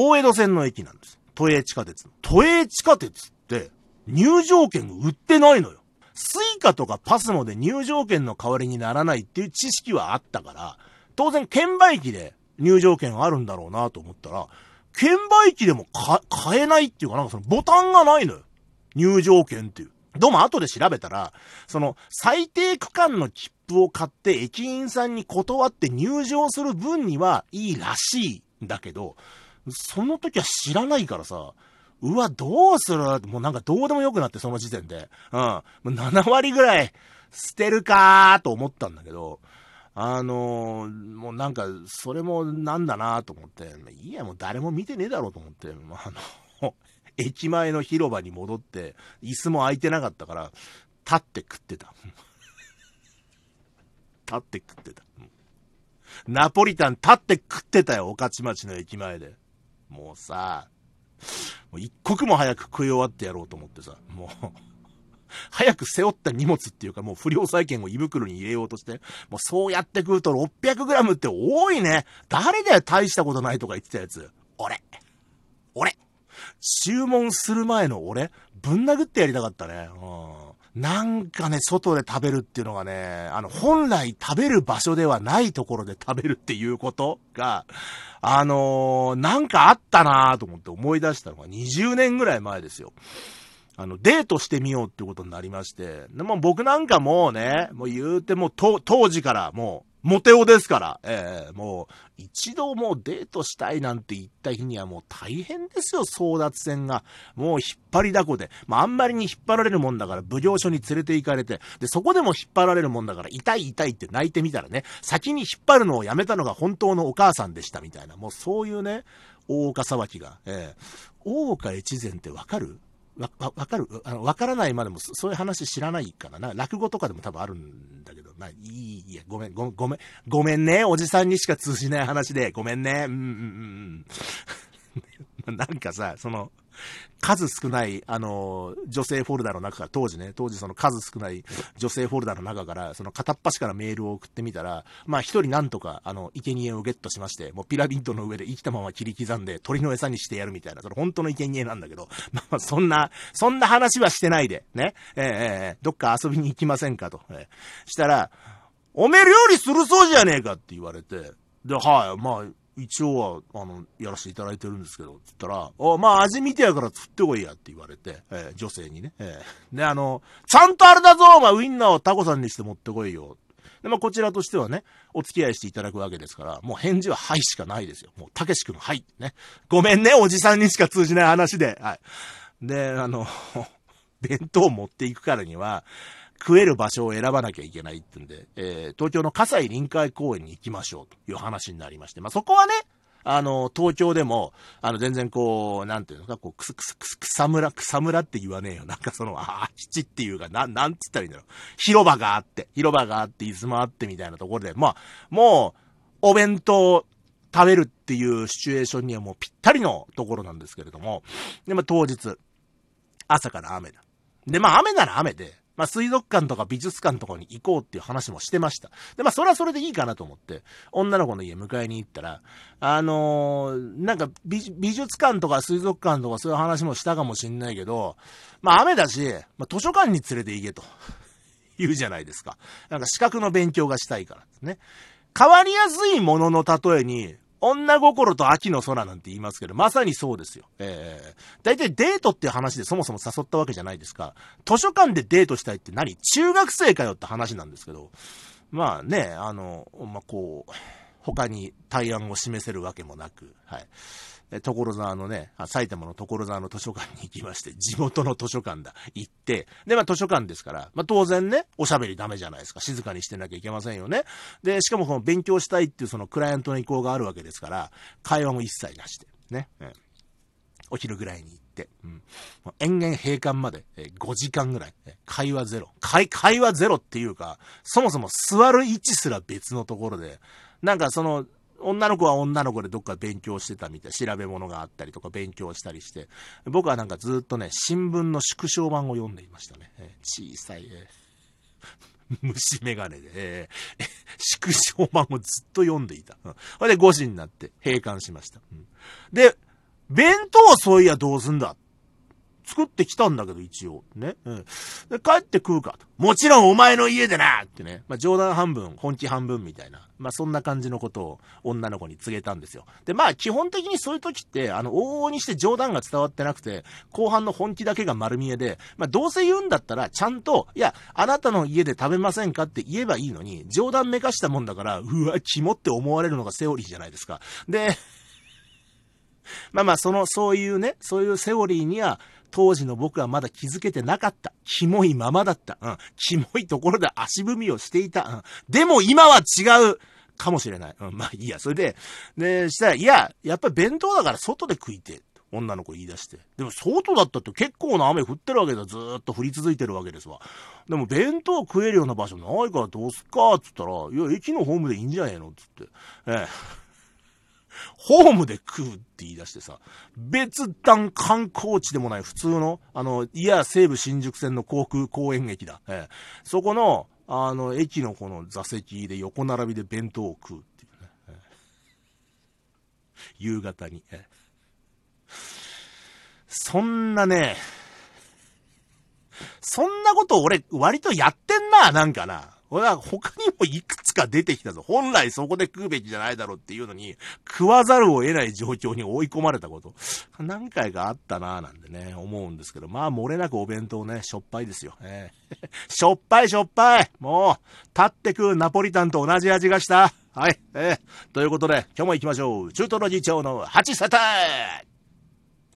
大江戸線の駅なんです。都営地下鉄。都営地下鉄って、入場券売ってないのよ。スイカとかパスモで入場券の代わりにならないっていう知識はあったから、当然券売機で入場券あるんだろうなと思ったら、券売機でも買えないっていうかなんかそのボタンがないのよ。入場券っていう。どうも後で調べたら、その最低区間の切符を買って駅員さんに断って入場する分にはいいらしいんだけど、その時は知らないからさ、うわ、どうする？もうなんかどうでもよくなって、その時点で。うん。7割ぐらい捨てるかーと思ったんだけど、あのー、もうなんか、それもなんだなと思って、いや、もう誰も見てねえだろうと思って、まああの、駅前の広場に戻って、椅子も空いてなかったから、立って食ってた。立って食ってた。ナポリタン立って食ってたよ、御徒町の駅前で。もうさ、もう一刻も早く食い終わってやろうと思ってさ、もう早く背負った荷物っていうかもう不良債権を胃袋に入れようとして、もうそうやって食うと 600g って多いね。誰だよ大したことないとか言ってたやつ。俺。俺。注文する前の俺、ぶん殴ってやりたかったね。うんなんかね、外で食べるっていうのがね、あの、本来食べる場所ではないところで食べるっていうことが、あのー、なんかあったなぁと思って思い出したのが20年ぐらい前ですよ。あの、デートしてみようってことになりまして、でも僕なんかもうね、もう言うても当時からもう、モテオですから、ええー、もう、一度もうデートしたいなんて言った日にはもう大変ですよ、争奪戦が。もう引っ張りだこで。まあ、あんまりに引っ張られるもんだから、奉行所に連れて行かれて、で、そこでも引っ張られるもんだから、痛い痛いって泣いてみたらね、先に引っ張るのをやめたのが本当のお母さんでしたみたいな、もうそういうね、大岡騒ぎが、ええ。ー、大岡越前ってわかる？わ、わ、わかる？あの、わからないまでも、そういう話知らないからな。落語とかでも多分あるん、な、いい、いや、ごめん、ごごめん、ごめんね。おじさんにしか通じない話で、ごめんね。うん、うん、うん。なんかさ、その、数少ない、あの、女性フォルダの中から、当時ね、当時その数少ない女性フォルダの中から、その片っ端からメールを送ってみたら、まあ一人なんとか、あの、生贄をゲットしまして、もうピラミッドの上で生きたまま切り刻んで鳥の餌にしてやるみたいな、その本当の生贄なんだけど、まあそんな、そんな話はしてないで、ね、えー、えー、どっか遊びに行きませんかと、えー、したら、おめえ料理するそうじゃねえかって言われて、で、はい、まあ、一応は、あの、やらせていただいてるんですけど、つったら、おまあ味見てやから作ってこいやって言われて、えー、女性にね。えー、で、あの、ちゃんとあれだぞお前ウインナーをタコさんにして持ってこいよ。で、まあこちらとしてはね、お付き合いしていただくわけですから、もう返事ははいしかないですよ。もう、たけし君はい。ね。ごめんね、おじさんにしか通じない話で。はい。で、あの、弁当を持っていくからには、食える場所を選ばなきゃいけないってんで、えー、東京の葛西臨海公園に行きましょうという話になりまして、まあ、そこはね、あの、東京でも、あの、全然こう、なんていうのか、こう、くすくすくす、草むら、草むらって言わねえよ。なんかその、あ基地っていうか、な、なんつったらいいんだろう。広場があって、広場があって、椅子もあってみたいなところで、まあ、もう、お弁当、食べるっていうシチュエーションにはもうぴったりのところなんですけれども、で、まあ、当日、朝から雨だ。で、まあ、雨なら雨で、まあ、水族館とか美術館とかに行こうっていう話もしてました。で、まあ、それはそれでいいかなと思って、女の子の家迎えに行ったら、あのー、なんか美術館とか水族館とかそういう話もしたかもしんないけど、まあ、雨だし、まあ、図書館に連れて行けと。言うじゃないですか。なんか資格の勉強がしたいからですね。変わりやすいものの例えに、女心と秋の空なんて言いますけど、まさにそうですよ。ええー、大体デートっていう話でそもそも誘ったわけじゃないですか。図書館でデートしたいって何？中学生かよって話なんですけど。まあね、あの、まあ、こう、他に対案を示せるわけもなく、はい。所沢のね、埼玉の所沢の図書館に行きまして、地元の図書館だ、行って、で、まあ図書館ですから、まあ当然ね、おしゃべりダメじゃないですか。静かにしてなきゃいけませんよね。で、しかもこの勉強したいっていうそのクライアントの意向があるわけですから、会話も一切なしで、ね。うん、お昼ぐらいに行って、うん、延々閉館まで、え5時間ぐらい、会話ゼロ会。会話ゼロっていうか、そもそも座る位置すら別のところで、なんかその、女の子は女の子でどっか勉強してたみたい。調べ物があったりとか勉強したりして。僕はなんかずっとね、新聞の縮小版を読んでいましたね。小さい、虫眼鏡で、縮小版をずっと読んでいた。うん。それで5時になって閉館しました。うん、で、弁当そういやどうすんだ作ってきたんだけど、一応。ね。うん。で、帰って食うか。もちろんお前の家でなってね。まあ、冗談半分、本気半分みたいな。まあ、そんな感じのことを女の子に告げたんですよ。で、まあ、基本的にそういう時って、あの、往々にして冗談が伝わってなくて、後半の本気だけが丸見えで、まあ、どうせ言うんだったら、ちゃんと、いや、あなたの家で食べませんかって言えばいいのに、冗談めかしたもんだから、うわ、肝って思われるのがセオリーじゃないですか。で、まあまあ、その、そういうね、そういうセオリーには、当時の僕はまだ気づけてなかった。キモいままだった。うん。キモいところで足踏みをしていた。うん。でも今は違う。かもしれない。うん。まあいいや。それで、で、したら、いや、やっぱり弁当だから外で食いて。女の子言い出して。でも外だったって結構な雨降ってるわけだ。ずーっと降り続いてるわけですわ。でも弁当食えるような場所ないからどうすっかっつったら、いや、駅のホームでいいんじゃねえのっつって。ええ。ホームで食うって言い出してさ、別段観光地でもない普通の、あの、いや、西武新宿線の航空公園駅だ。ええ、そこの、あの、駅のこの座席で横並びで弁当を食うっていうね。ええ、夕方に。ええ、そんなね、そんなこと俺割とやってんな、なんかな。俺は他にもいくつか出てきたぞ。本来そこで食うべきじゃないだろうっていうのに、食わざるを得ない状況に追い込まれたこと、何回かあったなぁなんてね、思うんですけど、まあ漏れなくお弁当ね、しょっぱいですよ。えー、しょっぱいしょっぱいもう、立って食うナポリタンと同じ味がした。はい。えー、ということで、今日も行きましょう。中トロ議長の8サター